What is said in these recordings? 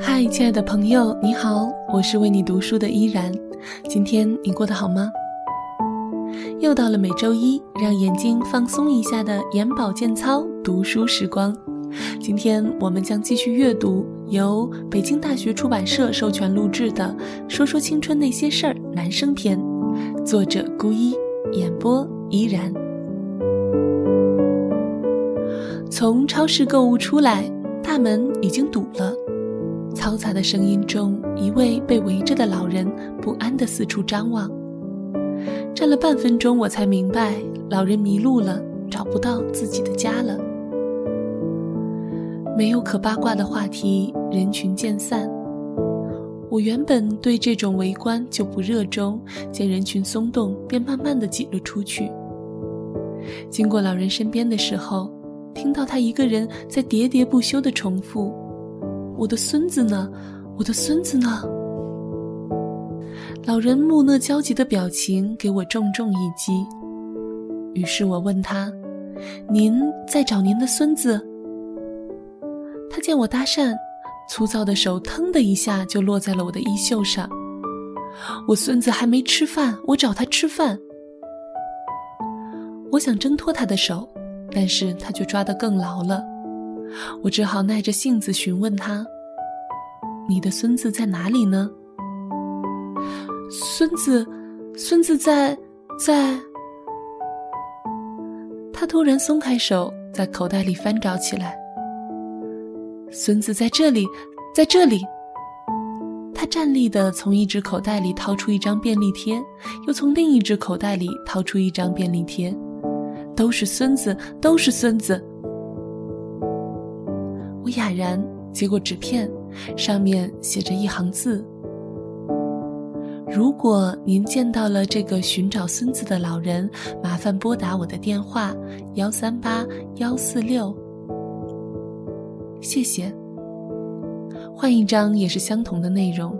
嗨，亲爱的朋友，你好，我是为你读书的依然。今天你过得好吗？又到了每周一让眼睛放松一下的眼保健操读书时光。今天我们将继续阅读由北京大学出版社授权录制的《说说青春那些事儿》男生篇，作者孤一，演播依然。从超市购物出来，大门已经堵了。嘈杂的声音中，一位被围着的老人不安地四处张望。站了半分钟，我才明白，老人迷路了，找不到自己的家了。没有可八卦的话题，人群渐散。我原本对这种围观就不热衷，见人群松动，便慢慢地挤了出去。经过老人身边的时候，听到他一个人在喋喋不休地重复。我的孙子呢？我的孙子呢？老人木讷焦急的表情给我重重一击。于是我问他：“您在找您的孙子？”他见我搭讪，粗糙的手腾的一下就落在了我的衣袖上。我孙子还没吃饭，我找他吃饭。我想挣脱他的手，但是他却抓得更牢了。我只好耐着性子询问他：“你的孙子在哪里呢？”孙子，孙子在在。他突然松开手，在口袋里翻找起来。孙子在这里，在这里。他站立的从一只口袋里掏出一张便利贴，又从另一只口袋里掏出一张便利贴，都是孙子，都是孙子。哑然接过纸片，上面写着一行字：“如果您见到了这个寻找孙子的老人，麻烦拨打我的电话幺三八幺四六。”谢谢。换一张也是相同的内容，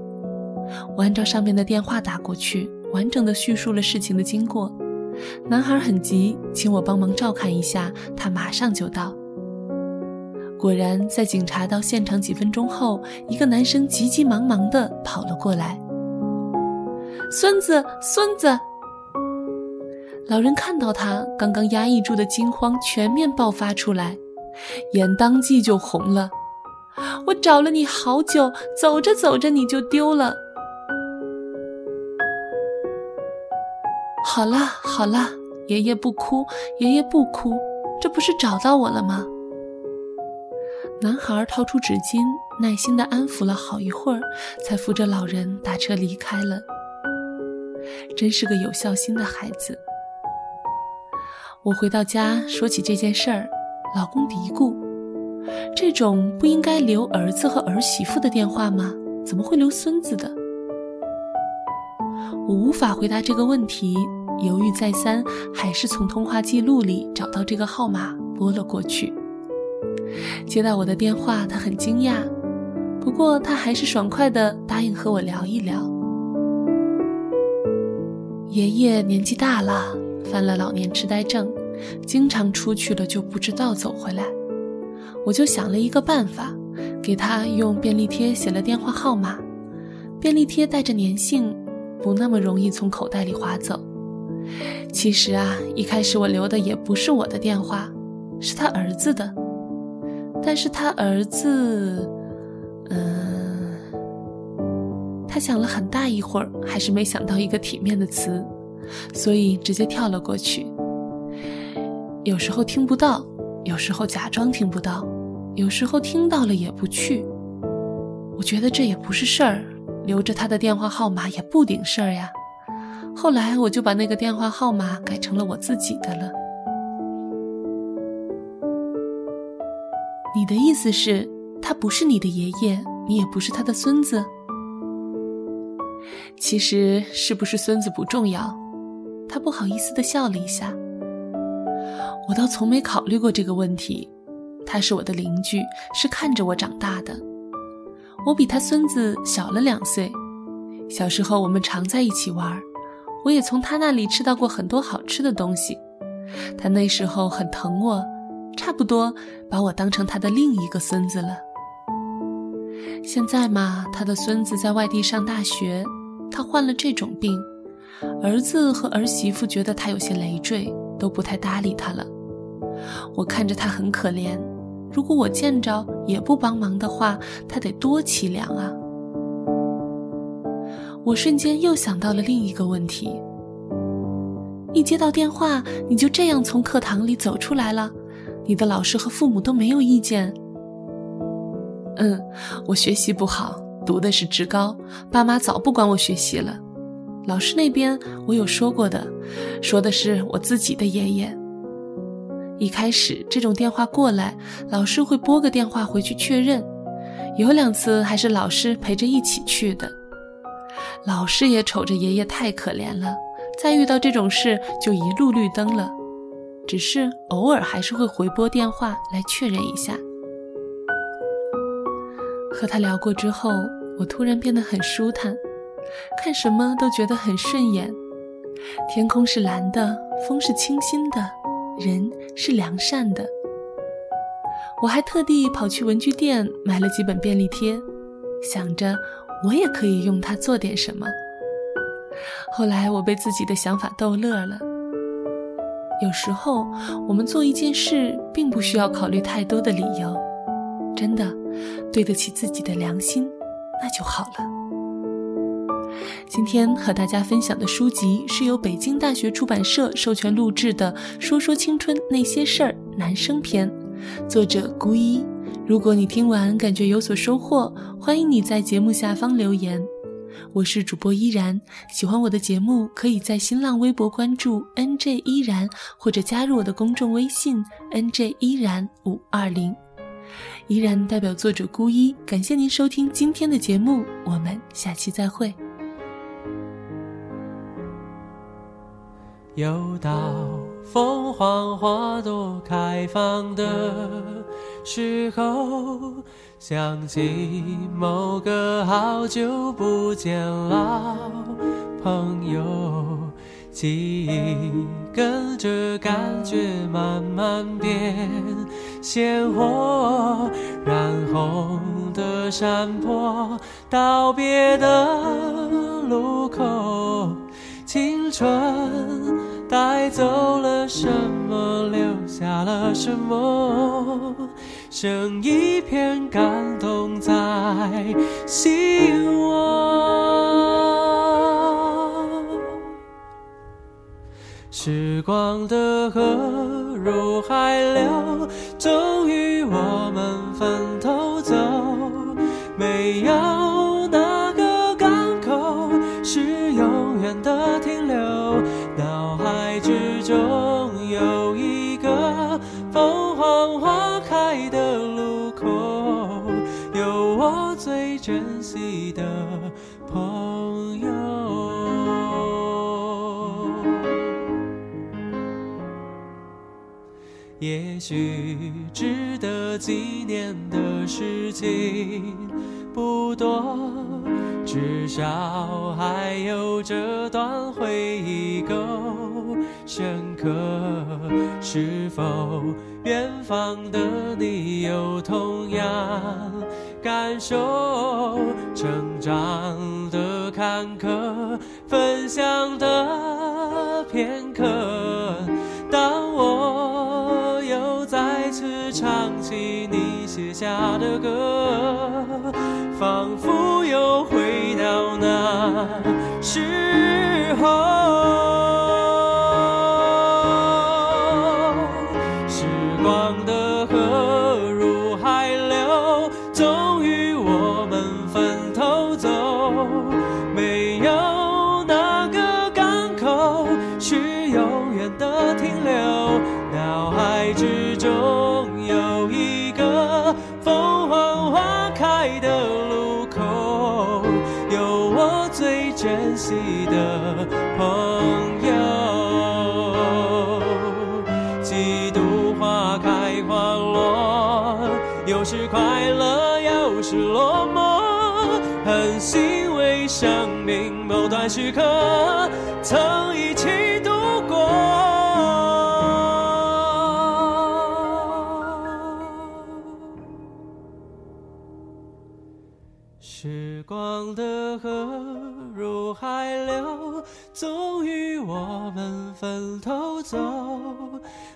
我按照上面的电话打过去，完整的叙述了事情的经过。男孩很急，请我帮忙照看一下，他马上就到。果然，在警察到现场几分钟后，一个男生急急忙忙地跑了过来。孙子，孙子！老人看到他，刚刚压抑住的惊慌全面爆发出来，眼当即就红了。我找了你好久，走着走着你就丢了。好了好了，爷爷不哭，爷爷不哭，这不是找到我了吗？男孩掏出纸巾，耐心地安抚了好一会儿，才扶着老人打车离开了。真是个有孝心的孩子。我回到家说起这件事儿，老公嘀咕：“这种不应该留儿子和儿媳妇的电话吗？怎么会留孙子的？”我无法回答这个问题，犹豫再三，还是从通话记录里找到这个号码，拨了过去。接到我的电话，他很惊讶，不过他还是爽快地答应和我聊一聊。爷爷年纪大了，犯了老年痴呆症，经常出去了就不知道走回来。我就想了一个办法，给他用便利贴写了电话号码。便利贴带着粘性，不那么容易从口袋里划走。其实啊，一开始我留的也不是我的电话，是他儿子的。但是他儿子，嗯，他想了很大一会儿，还是没想到一个体面的词，所以直接跳了过去。有时候听不到，有时候假装听不到，有时候听到了也不去。我觉得这也不是事儿，留着他的电话号码也不顶事儿呀。后来我就把那个电话号码改成了我自己的了。你的意思是，他不是你的爷爷，你也不是他的孙子。其实是不是孙子不重要。他不好意思的笑了一下。我倒从没考虑过这个问题。他是我的邻居，是看着我长大的。我比他孙子小了两岁。小时候我们常在一起玩，我也从他那里吃到过很多好吃的东西。他那时候很疼我。差不多把我当成他的另一个孙子了。现在嘛，他的孙子在外地上大学，他患了这种病，儿子和儿媳妇觉得他有些累赘，都不太搭理他了。我看着他很可怜，如果我见着也不帮忙的话，他得多凄凉啊！我瞬间又想到了另一个问题：一接到电话，你就这样从课堂里走出来了，你的老师和父母都没有意见？嗯，我学习不好，读的是职高，爸妈早不管我学习了。老师那边我有说过的，说的是我自己的爷爷。一开始这种电话过来，老师会拨个电话回去确认，有两次还是老师陪着一起去的。老师也瞅着爷爷太可怜了，再遇到这种事就一路绿灯了，只是偶尔还是会回拨电话来确认一下。和他聊过之后，我突然变得很舒坦，看什么都觉得很顺眼。天空是蓝的，风是清新的，人是良善的。我还特地跑去文具店买了几本便利贴，想着我也可以用它做点什么。后来我被自己的想法逗乐了。有时候我们做一件事，并不需要考虑太多的理由，真的。对得起自己的良心，那就好了。今天和大家分享的书籍是由北京大学出版社授权录制的《说说青春那些事儿》男生篇，作者孤一。如果你听完感觉有所收获，欢迎你在节目下方留言。我是主播依然，喜欢我的节目，可以在新浪微博关注 NJ 依然，或者加入我的公众微信 NJ 依然五二零。依然代表作者孤一，感谢您收听今天的节目，我们下期再会。又到凤凰花朵开放的时候，想起某个好久不见老朋友。记忆跟着感觉慢慢变鲜活，染红的山坡，道别的路口，青春带走了什么，留下了什么，剩一片感动在心窝。时光的河许值得纪念的事情不多，至少还有这段回忆够深刻。是否远方的你有同样感受？成长的坎坷，分享的片刻，起你写下的歌，仿佛又回到那时候。凤凰花开的路口，有我最珍惜的朋友，几度花开花落，有时快乐，有时落寞，很欣慰生命某段时刻曾一起度过。的河入海流，终于我们分头走。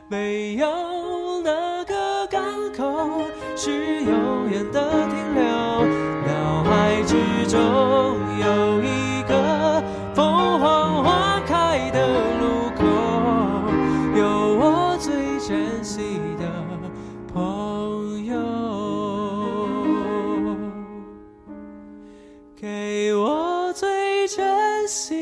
没有哪个港口是永远的停留，脑海之中有。see.